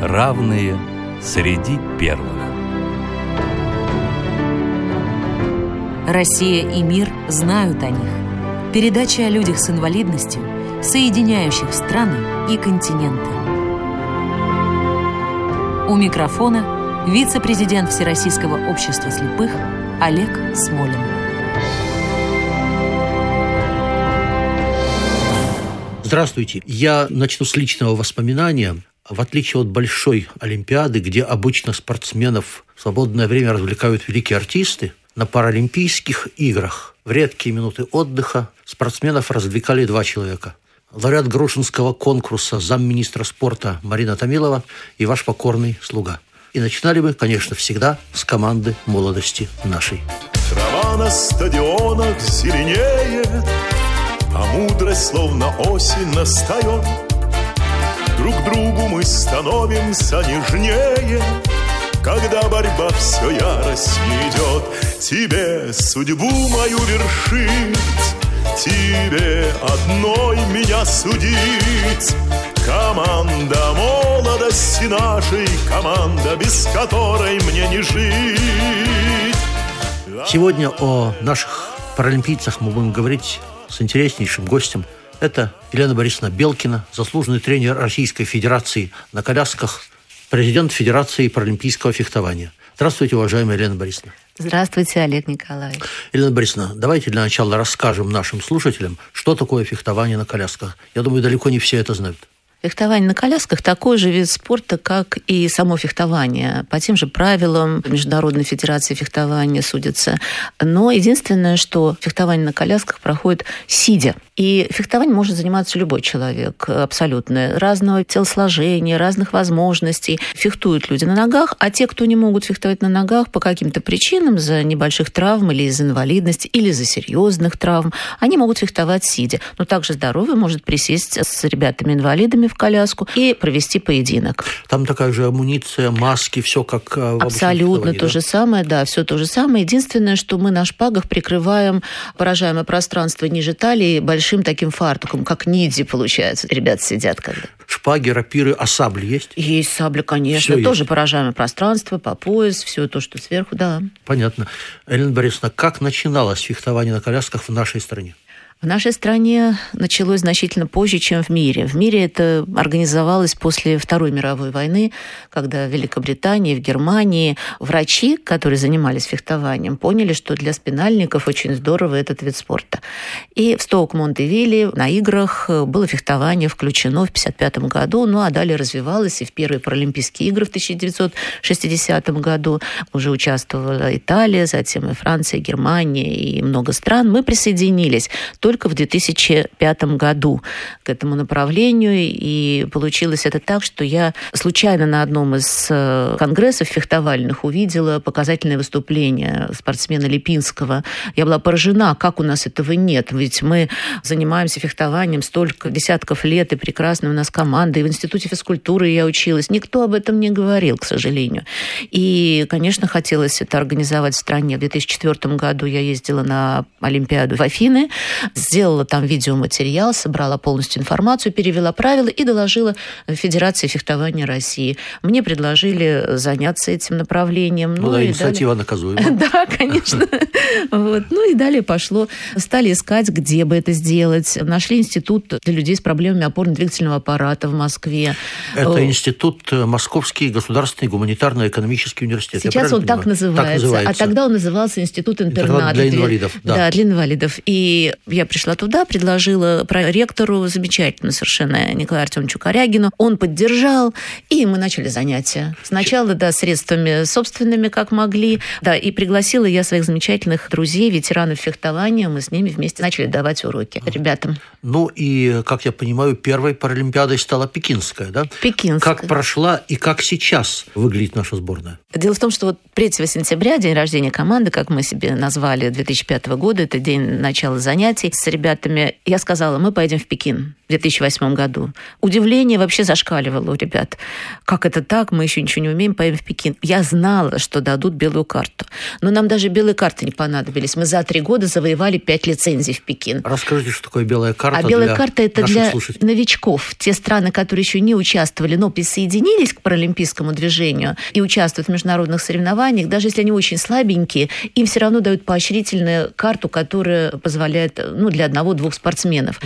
равные среди первых. Россия и мир знают о них. Передача о людях с инвалидностью, соединяющих страны и континенты. У микрофона вице-президент Всероссийского общества слепых Олег Смолин. Здравствуйте. Я начну с личного воспоминания. В отличие от большой Олимпиады, где обычно спортсменов в свободное время развлекают великие артисты, на Паралимпийских играх в редкие минуты отдыха спортсменов развлекали два человека. Лауреат Грушинского конкурса замминистра спорта Марина Томилова и ваш покорный слуга. И начинали мы, конечно, всегда с команды молодости нашей. Трава на стадионах зеленеет, а мудрость словно осень настает. Друг другу мы становимся нежнее, когда борьба все яростнее идет. Тебе судьбу мою вершить, тебе одной меня судить. Команда молодости нашей, команда, без которой мне не жить. Сегодня о наших паралимпийцах мы будем говорить с интереснейшим гостем. Это Елена Борисовна Белкина, заслуженный тренер Российской Федерации на колясках, президент Федерации паралимпийского фехтования. Здравствуйте, уважаемая Елена Борисовна. Здравствуйте, Олег Николаевич. Елена Борисовна, давайте для начала расскажем нашим слушателям, что такое фехтование на колясках. Я думаю, далеко не все это знают. Фехтование на колясках такой же вид спорта, как и само фехтование. По тем же правилам Международной Федерации фехтования судятся. Но единственное, что фехтование на колясках проходит сидя. И фехтование может заниматься любой человек, абсолютно. Разного телосложения, разных возможностей. Фехтуют люди на ногах, а те, кто не могут фехтовать на ногах по каким-то причинам, за небольших травм или из инвалидности, или за серьезных травм, они могут фехтовать сидя. Но также здоровый может присесть с ребятами-инвалидами в коляску и провести поединок. Там такая же амуниция, маски, все как э, в Абсолютно то да? же самое, да, все то же самое. Единственное, что мы на шпагах прикрываем поражаемое пространство ниже талии большим таким фартуком, как ниди получается. Ребята сидят когда. Шпаги, рапиры, а сабли есть? Есть сабля, конечно. Всё Тоже есть. поражаемое пространство, по пояс, все то, что сверху, да. Понятно. Елена Борисовна, как начиналось фехтование на колясках в нашей стране? В нашей стране началось значительно позже, чем в мире. В мире это организовалось после Второй мировой войны, когда в Великобритании, в Германии врачи, которые занимались фехтованием, поняли, что для спинальников очень здорово этот вид спорта. И в Стоук-Монтевилле на играх было фехтование включено в 1955 году, ну а далее развивалось и в первые Паралимпийские игры в 1960 году уже участвовала Италия, затем и Франция, и Германия и много стран. Мы присоединились только в 2005 году к этому направлению. И получилось это так, что я случайно на одном из э, конгрессов фехтовальных увидела показательное выступление спортсмена Липинского. Я была поражена, как у нас этого нет. Ведь мы занимаемся фехтованием столько десятков лет, и прекрасная у нас команда, и в Институте физкультуры я училась. Никто об этом не говорил, к сожалению. И, конечно, хотелось это организовать в стране. В 2004 году я ездила на Олимпиаду в Афины, сделала там видеоматериал, собрала полностью информацию, перевела правила и доложила Федерации фехтования России. Мне предложили заняться этим направлением. Ну, да, и инициатива наказуема. Да, конечно. Вот. Ну и далее пошло. Стали искать, где бы это сделать. Нашли институт для людей с проблемами опорно-двигательного аппарата в Москве. Это Э, институт Московский государственный гуманитарно-экономический университет. Сейчас он так называется, Так называется. а тогда он назывался Институт интерната. Интернат для инвалидов, да. для инвалидов. И я пришла туда, предложила ректору замечательно совершенно Николаю Артемовичу Корягину. Он поддержал, и мы начали занятия. Сначала, да, средствами собственными, как могли, да, и пригласила я своих замечательных друзей, ветеранов фехтования, мы с ними вместе начали давать уроки ребятам. Ну и, как я понимаю, первой Паралимпиадой стала Пекинская, да? Пекинская. Как прошла и как сейчас выглядит наша сборная? Дело в том, что вот 3 сентября, день рождения команды, как мы себе назвали 2005 года, это день начала занятий с ребятами, я сказала, мы поедем в Пекин. 2008 году. Удивление вообще зашкаливало у ребят. Как это так? Мы еще ничего не умеем, поедем в Пекин. Я знала, что дадут белую карту. Но нам даже белые карты не понадобились. Мы за три года завоевали пять лицензий в Пекин. Расскажите, что такое белая карта А белая карта – это для слушателей? новичков. Те страны, которые еще не участвовали, но присоединились к паралимпийскому движению и участвуют в международных соревнованиях, даже если они очень слабенькие, им все равно дают поощрительную карту, которая позволяет ну, для одного-двух спортсменов.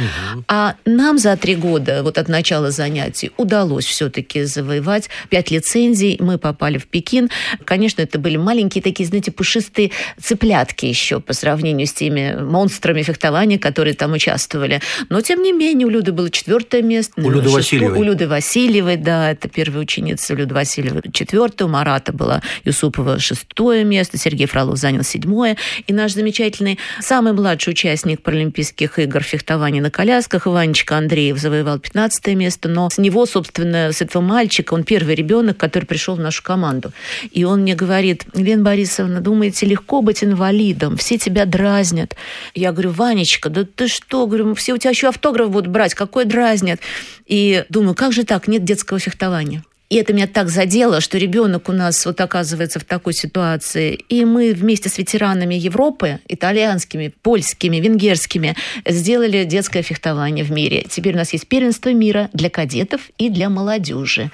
А нам за три года, вот от начала занятий, удалось все-таки завоевать пять лицензий. Мы попали в Пекин. Конечно, это были маленькие такие, знаете, пушистые цыплятки еще по сравнению с теми монстрами фехтования, которые там участвовали. Но, тем не менее, у Люды было четвертое место. У Люды Васильевой. У Люды Васильевой, да, это первая ученица Люды Васильевой четвертое, у Марата была Юсупова шестое место, Сергей Фролов занял седьмое. И наш замечательный, самый младший участник Паралимпийских игр фехтования на колясках, Иванечка Андреев, завоевал 15 место, но с него, собственно, с этого мальчика, он первый ребенок, который пришел в нашу команду. И он мне говорит, Лена Борисовна, думаете, легко быть инвалидом? Все тебя дразнят. Я говорю, Ванечка, да ты что? Говорю, все у тебя еще автограф будут брать, какой дразнят? И думаю, как же так, нет детского фехтования? И это меня так задело, что ребенок у нас вот оказывается в такой ситуации. И мы вместе с ветеранами Европы, итальянскими, польскими, венгерскими, сделали детское фехтование в мире. Теперь у нас есть первенство мира для кадетов и для молодежи.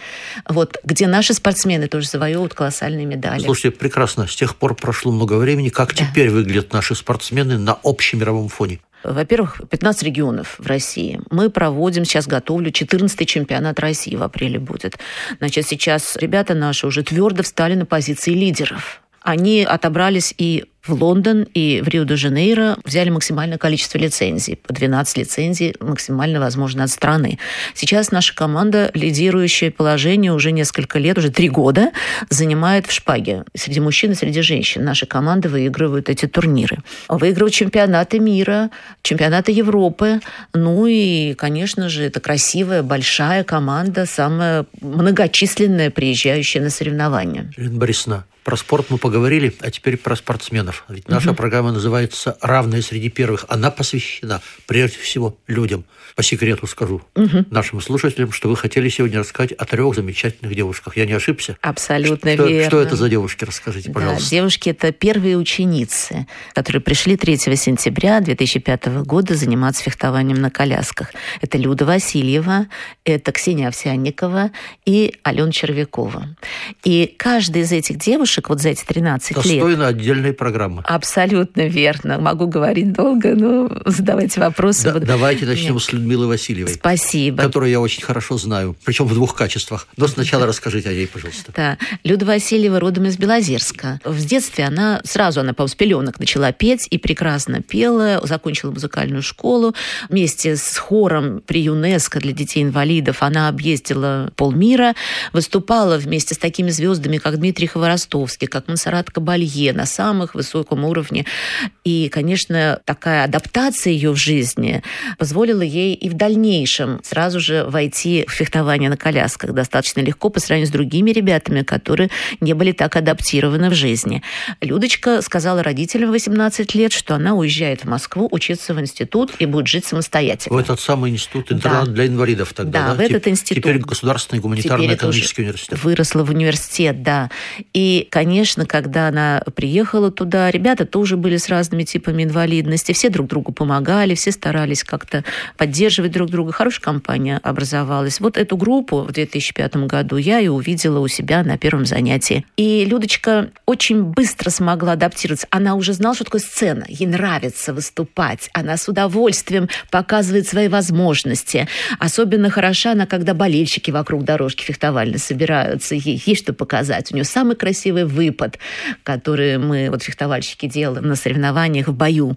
Вот, где наши спортсмены тоже завоевывают колоссальные медали. Слушайте, прекрасно. С тех пор прошло много времени. Как Да. теперь выглядят наши спортсмены на общемировом фоне? Во-первых, 15 регионов в России. Мы проводим, сейчас готовлю, 14-й чемпионат России в апреле будет. Значит, сейчас ребята наши уже твердо встали на позиции лидеров. Они отобрались и в Лондон, и в Рио-де-Жанейро взяли максимальное количество лицензий. По 12 лицензий максимально возможно от страны. Сейчас наша команда, лидирующее положение уже несколько лет, уже три года, занимает в шпаге. Среди мужчин и среди женщин. Наши команды выигрывают эти турниры. Выигрывают чемпионаты мира, чемпионаты Европы. Ну и, конечно же, это красивая, большая команда, самая многочисленная, приезжающая на соревнования. Елена Борисовна, про спорт мы поговорили, а теперь про спортсменов. Ведь наша программа называется «Равные среди первых». Она посвящена прежде всего людям. По секрету скажу нашим слушателям, что вы хотели сегодня рассказать о трех замечательных девушках. Я не ошибся? Абсолютно что, верно. Что это за девушки? Расскажите, Да, пожалуйста. девушки – это первые ученицы, которые пришли 3 сентября 2005 года заниматься фехтованием на колясках. Это Люда Васильева, это Ксения Овсянникова и Алена Червякова. И каждая из этих девушек вот за эти 13 лет Достойна отдельной программы. Абсолютно верно. Могу говорить долго, но задавайте вопросы. Да- Вот- давайте начнем Нет. с Людмилы Васильевой, Спасибо. которую я очень хорошо знаю, причем в двух качествах. Но сначала расскажите о ней, пожалуйста. Да. Люда Васильева родом из Белозерска. В детстве она сразу, она, по с пеленок начала петь и прекрасно пела, закончила музыкальную школу. Вместе с хором при ЮНЕСКО для детей-инвалидов она объездила полмира, выступала вместе с такими звездами, как Дмитрий Хворостовский, как Монсеррат Кабалье на самых высоком уровне. И, конечно, такая адаптация ее в жизни позволила ей и в дальнейшем сразу же войти в фехтование на колясках достаточно легко по сравнению с другими ребятами, которые не были так адаптированы в жизни. Людочка сказала родителям в 18 лет, что она уезжает в Москву учиться в институт и будет жить самостоятельно. В этот самый институт интернат Да. для инвалидов тогда, Да, да? в этот Теп- институт. Теперь Государственный гуманитарный Теперь это уже экономический университет. Выросла в университет, да. И, конечно, когда она приехала туда, ребята тоже были с разными типами инвалидности, все друг другу помогали, все старались как-то поддерживать друг друга. Хорошая компания образовалась. Вот эту группу в 2005 году я и увидела у себя на первом занятии. И Людочка очень быстро смогла адаптироваться. Она уже знала, что такое сцена. Ей нравится выступать. Она с удовольствием показывает свои возможности. Особенно хороша она, когда болельщики вокруг дорожки фехтовальной собираются. Ей есть что показать. У нее самый красивый выпад, который мы, вот фехтовальщики, делаем на соревнованиях в бою.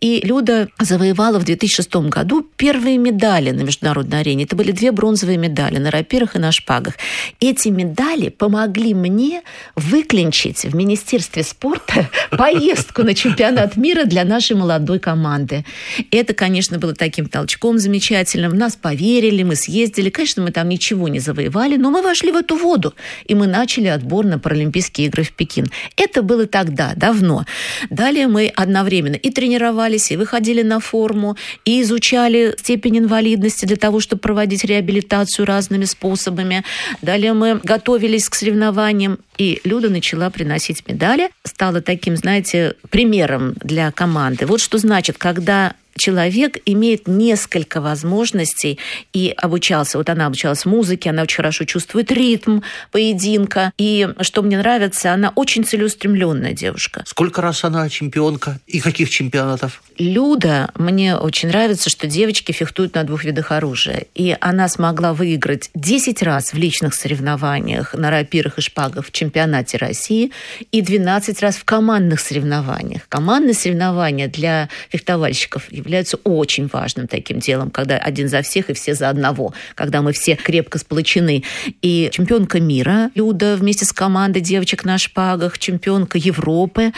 И Люда завоевала в 2006 году первые медали на международной арене. Это были две бронзовые медали на рапирах и на шпагах. Эти медали помогли мне выклинчить в Министерстве спорта поездку на чемпионат мира для нашей молодой команды. Это, конечно, было таким толчком замечательным. В нас поверили, мы съездили. Конечно, мы там ничего не завоевали, но мы вошли в эту воду, и мы начали отбор на Паралимпийские игры в Пекин. Это было тогда, давно. Давно. Далее мы одновременно и тренировались, и выходили на форму, и изучали степень инвалидности для того, чтобы проводить реабилитацию разными способами. Далее мы готовились к соревнованиям, и Люда начала приносить медали, стала таким, знаете, примером для команды. Вот что значит, когда человек имеет несколько возможностей и обучался. Вот она обучалась музыке, она очень хорошо чувствует ритм поединка. И что мне нравится, она очень целеустремленная девушка. Сколько раз она чемпионка и каких чемпионатов? Люда, мне очень нравится, что девочки фехтуют на двух видах оружия. И она смогла выиграть 10 раз в личных соревнованиях на рапирах и шпагах в чемпионате России и 12 раз в командных соревнованиях. Командные соревнования для фехтовальщиков являются очень важным таким делом, когда один за всех и все за одного, когда мы все крепко сплочены. И чемпионка мира Люда вместе с командой девочек на шпагах, чемпионка Европы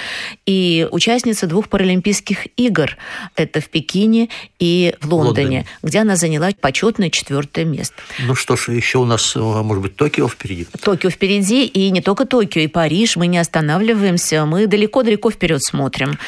и участница двух паралимпийских игр. Это в Пекине и в Лондоне, Лондоне. где она заняла почетное четвертое место. Ну что ж, еще у нас, может быть, Токио впереди? Токио впереди, и не только Токио, и Париж. Мы не останавливаемся, мы далеко-далеко вперед смотрим.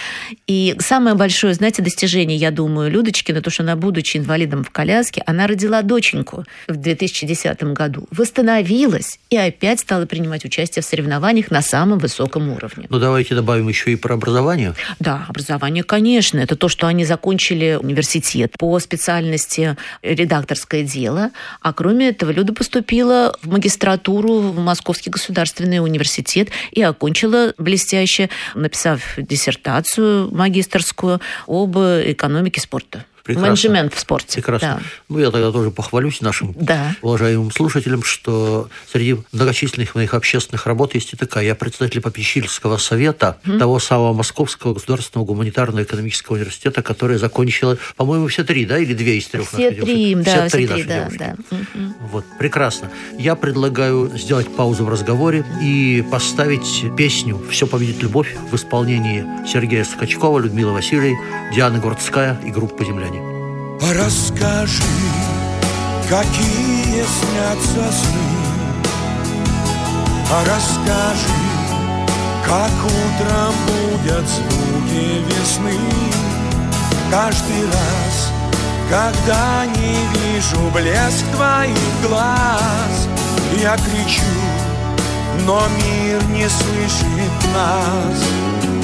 И самое большое, знаете, достижение, я думаю, Людочкина, то, что она, будучи инвалидом в коляске, она родила доченьку в 2010 году, восстановилась и опять стала принимать участие в соревнованиях на самом высоком уровне. Ну, давайте добавим еще и про образование. Да, образование, конечно. Это то, что они закончили университет по специальности редакторское дело. А кроме этого, Люда поступила в магистратуру в Московский государственный университет и окончила блестяще, написав диссертацию магистрскую об экономике спорта. Прекрасно. Менеджмент в спорте. Прекрасно. Да. Ну, я тогда тоже похвалюсь нашим да. уважаемым слушателям, что среди многочисленных моих общественных работ есть и такая. Я председатель попечительского совета mm того самого Московского государственного гуманитарного экономического университета, который закончила, по-моему, все три, да, или две из трех все три, девушек? да, все три, наши да, девушки. Да. Вот, прекрасно. Я предлагаю сделать паузу в разговоре и поставить песню «Все победит любовь» в исполнении Сергея Скачкова, Людмилы Васильевой, Дианы Городская и группы «Земляне». Расскажи, какие снятся сны. А расскажи, как утром будут звуки весны. Каждый раз, когда не вижу блеск твоих глаз Я кричу, но мир не слышит нас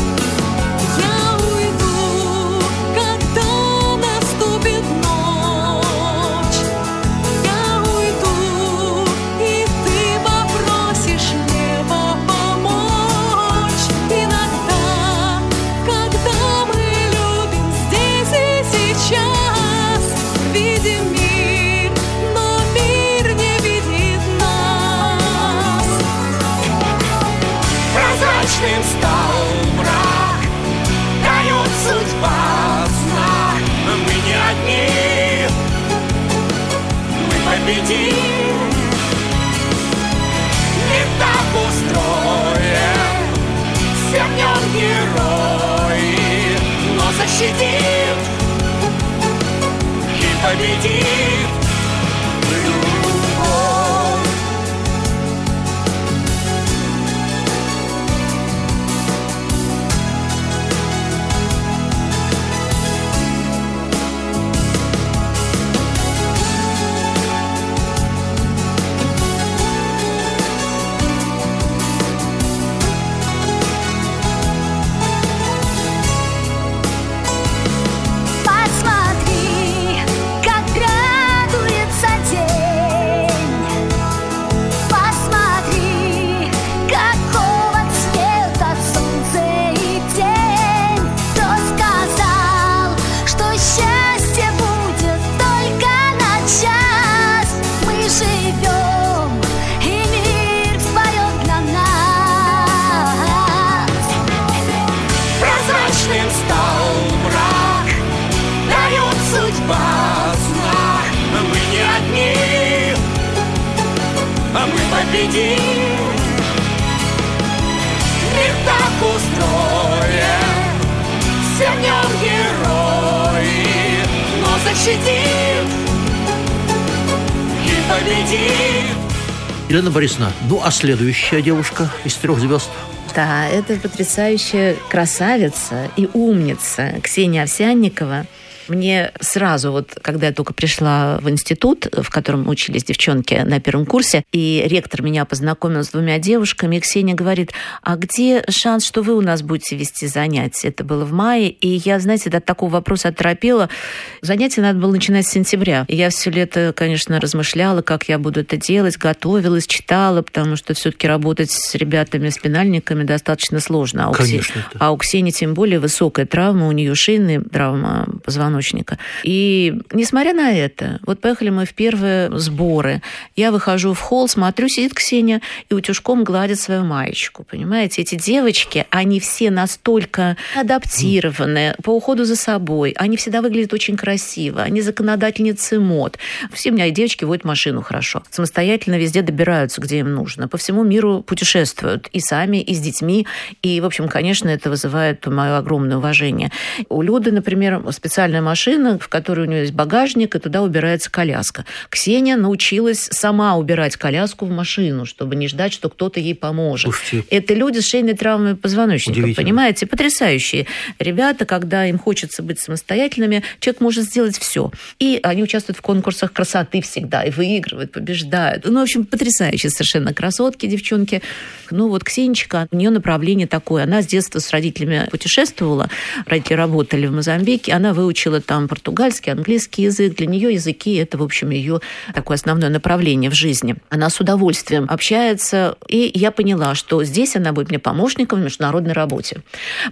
Мы победим Мир так устроен Все в нем герои Но защитит И победит Елена Борисовна, ну а следующая девушка из трех звезд? Да, это потрясающая красавица и умница Ксения Овсянникова. Мне сразу, вот когда я только пришла в институт, в котором учились девчонки на первом курсе, и ректор меня познакомил с двумя девушками, и Ксения говорит, а где шанс, что вы у нас будете вести занятия? Это было в мае, и я, знаете, от такого вопроса оторопела. Занятия надо было начинать с сентября. И я все лето, конечно, размышляла, как я буду это делать, готовилась, читала, потому что все-таки работать с ребятами-спинальниками достаточно сложно. А у, Конечно, Ксе... а у Ксении тем более высокая травма, у нее шейная травма позвоночника позвоночника. И несмотря на это, вот поехали мы в первые сборы. Я выхожу в холл, смотрю, сидит Ксения и утюжком гладит свою маечку. Понимаете, эти девочки, они все настолько адаптированы по уходу за собой. Они всегда выглядят очень красиво. Они законодательницы мод. Все у меня девочки водят машину хорошо. Самостоятельно везде добираются, где им нужно. По всему миру путешествуют. И сами, и с детьми. И, в общем, конечно, это вызывает мое огромное уважение. У Люды, например, специальная машина, в которой у нее есть багажник, и туда убирается коляска. Ксения научилась сама убирать коляску в машину, чтобы не ждать, что кто-то ей поможет. Слушайте. Это люди с шейной травмой позвоночника, понимаете? Потрясающие ребята, когда им хочется быть самостоятельными, человек может сделать все. И они участвуют в конкурсах красоты всегда, и выигрывают, побеждают. Ну, в общем, потрясающие совершенно красотки, девчонки. Ну, вот Ксенечка, у нее направление такое. Она с детства с родителями путешествовала, родители работали в Мозамбике, она выучила там португальский, английский язык. Для нее языки – это, в общем, ее такое основное направление в жизни. Она с удовольствием общается, и я поняла, что здесь она будет мне помощником в международной работе.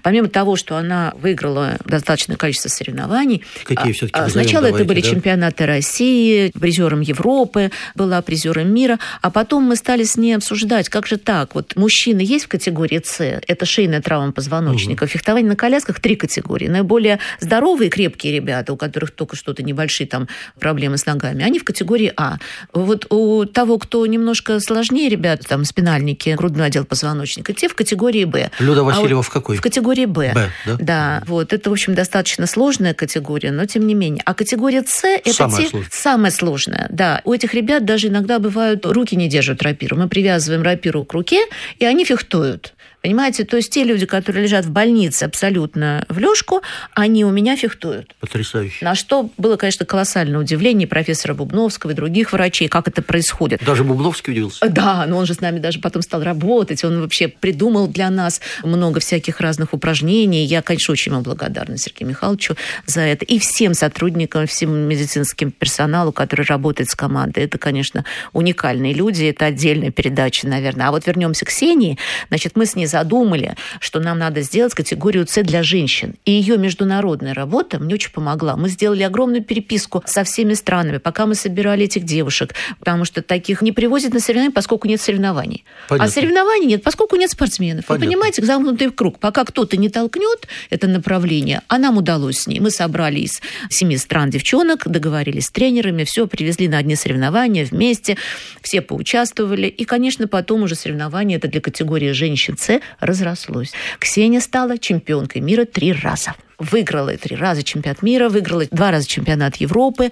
Помимо того, что она выиграла достаточное количество соревнований, Какие а, все-таки а, назовем, Сначала это давайте, были да? чемпионаты России, призером Европы, была призером мира, а потом мы стали с ней обсуждать, как же так, вот мужчины есть в категории С, это шейная травма позвоночника, фехтование на колясках три категории, наиболее здоровые, крепкие ребята, у которых только что-то небольшие там проблемы с ногами, они в категории А. Вот у того, кто немножко сложнее ребята, там спинальники, грудной отдел позвоночника, те в категории Б. Люда А Васильева в какой? В категории Б. Б, да? Да, вот это, в общем, достаточно сложная категория, но тем не менее. А категория С это Самая те- сложная. самая сложная. Да, у этих ребят даже иногда бывают руки не держат рапиру. Мы привязываем рапиру к руке, и они фехтуют. Понимаете, то есть те люди, которые лежат в больнице абсолютно в лёжку, они у меня фехтуют. Потрясающе. На что было, конечно, колоссальное удивление профессора Бубновского и других врачей, как это происходит. Даже Бубловский удивился. Да, но он же с нами даже потом стал работать. Он вообще придумал для нас много всяких разных упражнений. Я, конечно, очень ему благодарна Сергею Михайловичу за это. И всем сотрудникам, всем медицинским персоналу, который работает с командой. Это, конечно, уникальные люди. Это отдельная передача, наверное. А вот вернемся к Ксении. Значит, мы с ней задумали, что нам надо сделать категорию С для женщин. И ее международная работа мне очень помогла. Мы сделали огромную переписку со всеми странами, пока мы собирали этих девушек, потому что таких не привозят на соревнования, поскольку нет соревнований. Понятно. А соревнований нет, поскольку нет спортсменов. Понятно. Вы понимаете, замкнутый круг. Пока кто-то не толкнет это направление, а нам удалось с ней. Мы собрали из семи стран девчонок, договорились с тренерами, все, привезли на одни соревнования вместе, все поучаствовали. И, конечно, потом уже соревнования это для категории женщин С разрослось. Ксения стала чемпионкой мира три раза выиграла три раза чемпионат мира, выиграла два раза чемпионат Европы.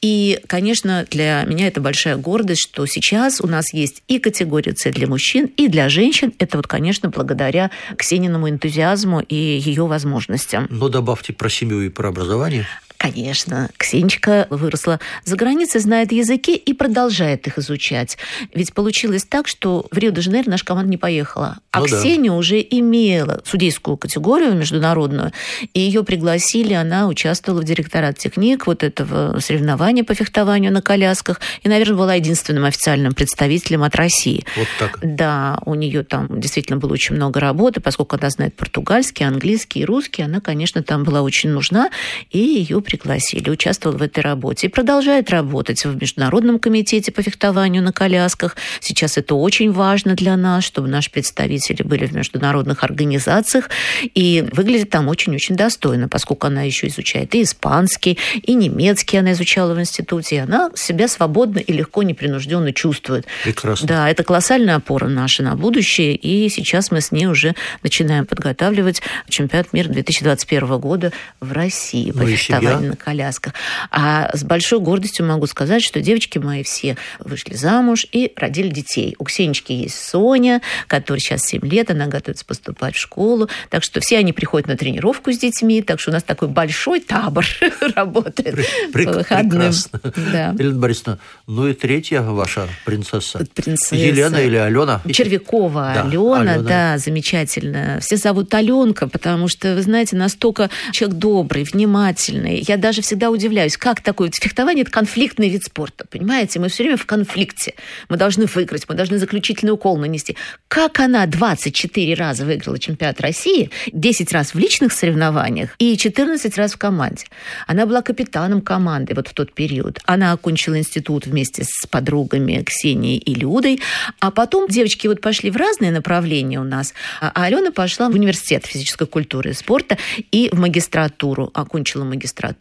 И, конечно, для меня это большая гордость, что сейчас у нас есть и категория С для мужчин, и для женщин. Это вот, конечно, благодаря Ксениному энтузиазму и ее возможностям. Но добавьте про семью и про образование. Конечно, Ксенечка выросла за границей, знает языки и продолжает их изучать. Ведь получилось так, что в Рио-де-Жанейро наша команда не поехала. А Ну да. Ксения уже имела судейскую категорию международную, и ее пригласили, она участвовала в директорат техник вот этого соревнования по фехтованию на колясках, и, наверное, была единственным официальным представителем от России. Вот так. Да, у нее там действительно было очень много работы, поскольку она знает португальский, английский и русский, она, конечно, там была очень нужна, и ее пригласили, участвовала в этой работе. И продолжает работать в Международном комитете по фехтованию на колясках. Сейчас это очень важно для нас, чтобы наши представители были в международных организациях, и выглядит там очень-очень достойно, поскольку она еще изучает и испанский, и немецкий она изучала в институте, и она себя свободно и легко, непринужденно чувствует. Прекрасно. Да, это колоссальная опора наша на будущее, и сейчас мы с ней уже начинаем подготавливать чемпионат мира 2021 года в России по Ну и. Фехтования на колясках. А с большой гордостью могу сказать, что девочки мои все вышли замуж и родили детей. У Ксенечки есть Соня, которой сейчас 7 лет, она готовится поступать в школу. Так что все они приходят на тренировку с детьми, так что у нас такой большой табор работает Прек- по выходным. прекрасно. Да. Елена Борисовна, ну и третья ваша принцесса. Принцесса. Елена или Алена? Червякова Да, Алена, Алена. да, замечательно. Все зовут Аленка, потому что, вы знаете, настолько человек добрый, внимательный. Я даже всегда удивляюсь, как такое фехтование – это конфликтный вид спорта, понимаете? Мы все время в конфликте. Мы должны выиграть, мы должны заключительный укол нанести. Как она 24 раза выиграла чемпионат России, 10 раз в личных соревнованиях и 14 раз в команде. Она была капитаном команды вот в тот период. Она окончила институт вместе с подругами Ксенией и Людой. А потом девочки вот пошли в разные направления у нас. А Алена пошла в университет физической культуры и спорта и в магистратуру. Окончила магистратуру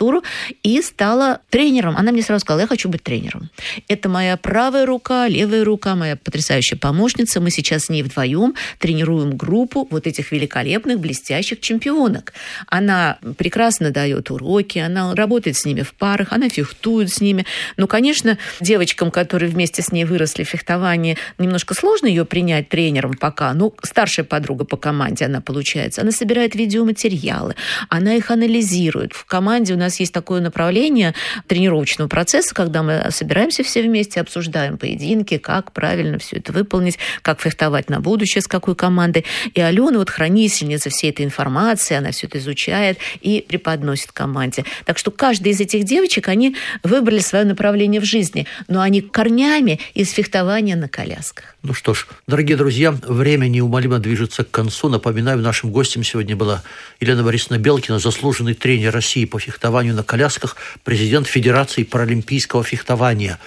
и стала тренером. Она мне сразу сказала, я хочу быть тренером. Это моя правая рука, левая рука, моя потрясающая помощница. Мы сейчас с ней вдвоем тренируем группу вот этих великолепных, блестящих чемпионок. Она прекрасно дает уроки, она работает с ними в парах, она фехтует с ними. Ну, конечно, девочкам, которые вместе с ней выросли в фехтовании, немножко сложно ее принять тренером пока. Ну, старшая подруга по команде она получается. Она собирает видеоматериалы, она их анализирует. В команде у нас есть такое направление тренировочного процесса, когда мы собираемся все вместе, обсуждаем поединки, как правильно все это выполнить, как фехтовать на будущее, с какой командой. И Алена вот хранительница всей этой информации, она все это изучает и преподносит команде. Так что каждая из этих девочек, они выбрали свое направление в жизни, но они корнями из фехтования на колясках. Ну что ж, дорогие друзья, время неумолимо движется к концу. Напоминаю, нашим гостем сегодня была Елена Борисовна Белкина, заслуженный тренер России по фехтованию на колясках, президент Федерации паралимпийского фехтования.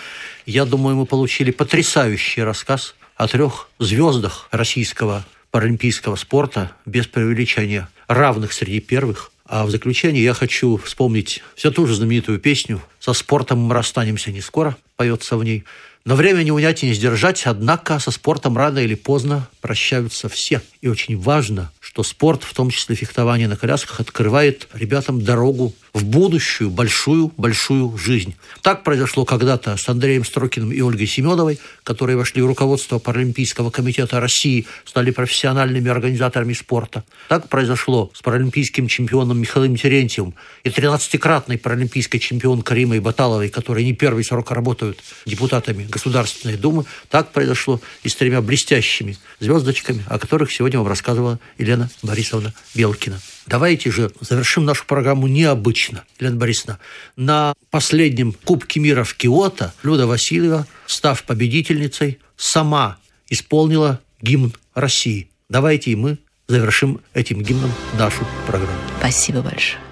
Я думаю, мы получили потрясающий рассказ о трех звездах российского паралимпийского спорта, без преувеличения, равных среди первых. А в заключение я хочу вспомнить все ту же знаменитую песню «Со спортом мы расстанемся не скоро», поется в ней. Но время не унять и не сдержать, однако со спортом рано или поздно прощаются все. И очень важно, что спорт, в том числе фехтование на колясках, открывает ребятам дорогу в будущую большую-большую жизнь. Так произошло когда-то с Андреем Строкиным и Ольгой Семеновой, которые вошли в руководство Паралимпийского комитета России, стали профессиональными организаторами спорта. Так произошло с паралимпийским чемпионом Михаилом Терентьевым и 13-кратной паралимпийской чемпионкой Римой Баталовой, которые не первый срок работают депутатами Государственной Думы. Так произошло и с тремя блестящими звездочками, о которых сегодня вам рассказывала Елена Борисовна Белкина. Давайте же завершим нашу программу необычно. Елена Борисовна, на последнем Кубке мира в Киото Люда Васильева, став победительницей, сама исполнила гимн России. Давайте и мы завершим этим гимном нашу программу. Спасибо большое.